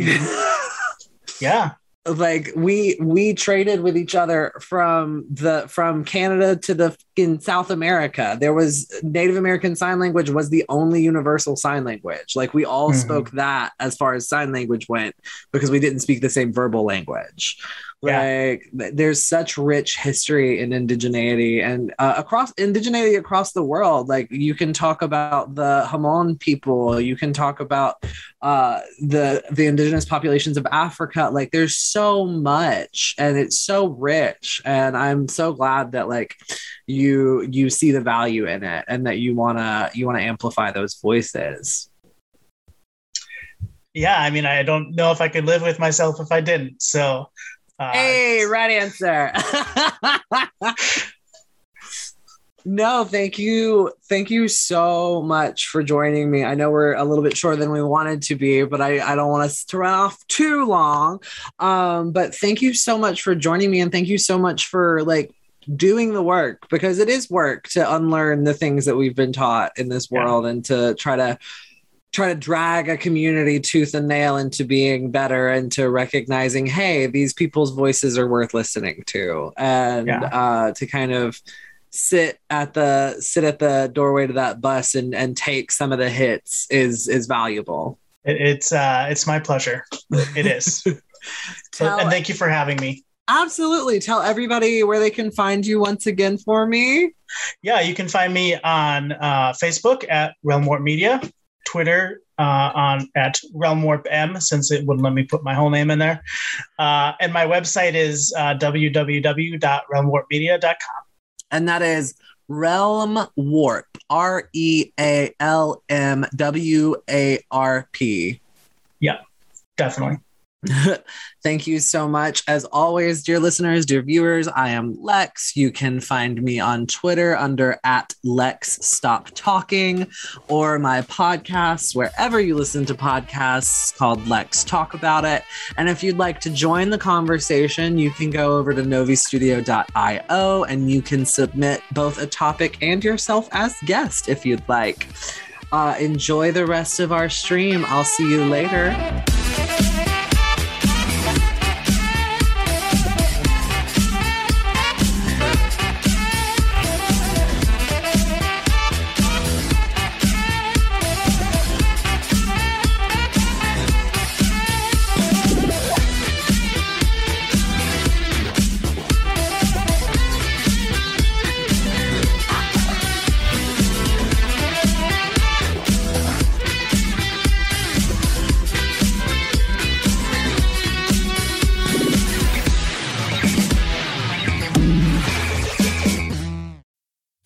Yeah. Like we we traded with each other from the from Canada to the in South America, there was Native American Sign Language was the only universal sign language. Like we all Mhm. spoke that as far as sign language went because we didn't speak the same verbal language. Yeah. Like there's such rich history in indigeneity and uh, across indigeneity across the world. Like you can talk about the Hamon people, you can talk about uh, the the indigenous populations of Africa. Like there's so much, and it's so rich. And I'm so glad that like you you see the value in it, and that you wanna you wanna amplify those voices. Yeah, I mean, I don't know if I could live with myself if I didn't. So, uh, Hey, right answer. no, thank you. Thank you so much for joining me. I know we're a little bit shorter than we wanted to be, but I, I don't want us to run off too long. Um, but thank you so much for joining me and thank you so much for like doing the work because it is work to unlearn the things that we've been taught in this Yeah. world and to try to try to drag a community tooth and nail into being better and to recognizing hey these people's voices are worth listening to and Yeah. uh, to kind of sit at the sit at the doorway to that bus and and take some of the hits is is valuable it, it's uh, it's my pleasure. It is. [LAUGHS] So, and thank you for having me. absolutely tell everybody where they can find you once again for me Yeah, you can find me on uh, Facebook at Realm Warp Media, Twitter uh, on at Realm Warp M, since it wouldn't let me put my whole name in there, uh, and my website is uh, www.realmwarpmedia.com. and that is realm warp r e a l m w a r p Yeah, Definitely. [LAUGHS] Thank you so much. As always, dear listeners, dear viewers, I am Lex. You can find me on Twitter under at Lex Stop Talking or my podcast, wherever you listen to podcasts called Lex Talk About It. And if you'd like to join the conversation, you can go over to novistudio.io and you can submit both a topic and yourself as guest if you'd like. Uh, enjoy the rest of our stream. I'll see you later.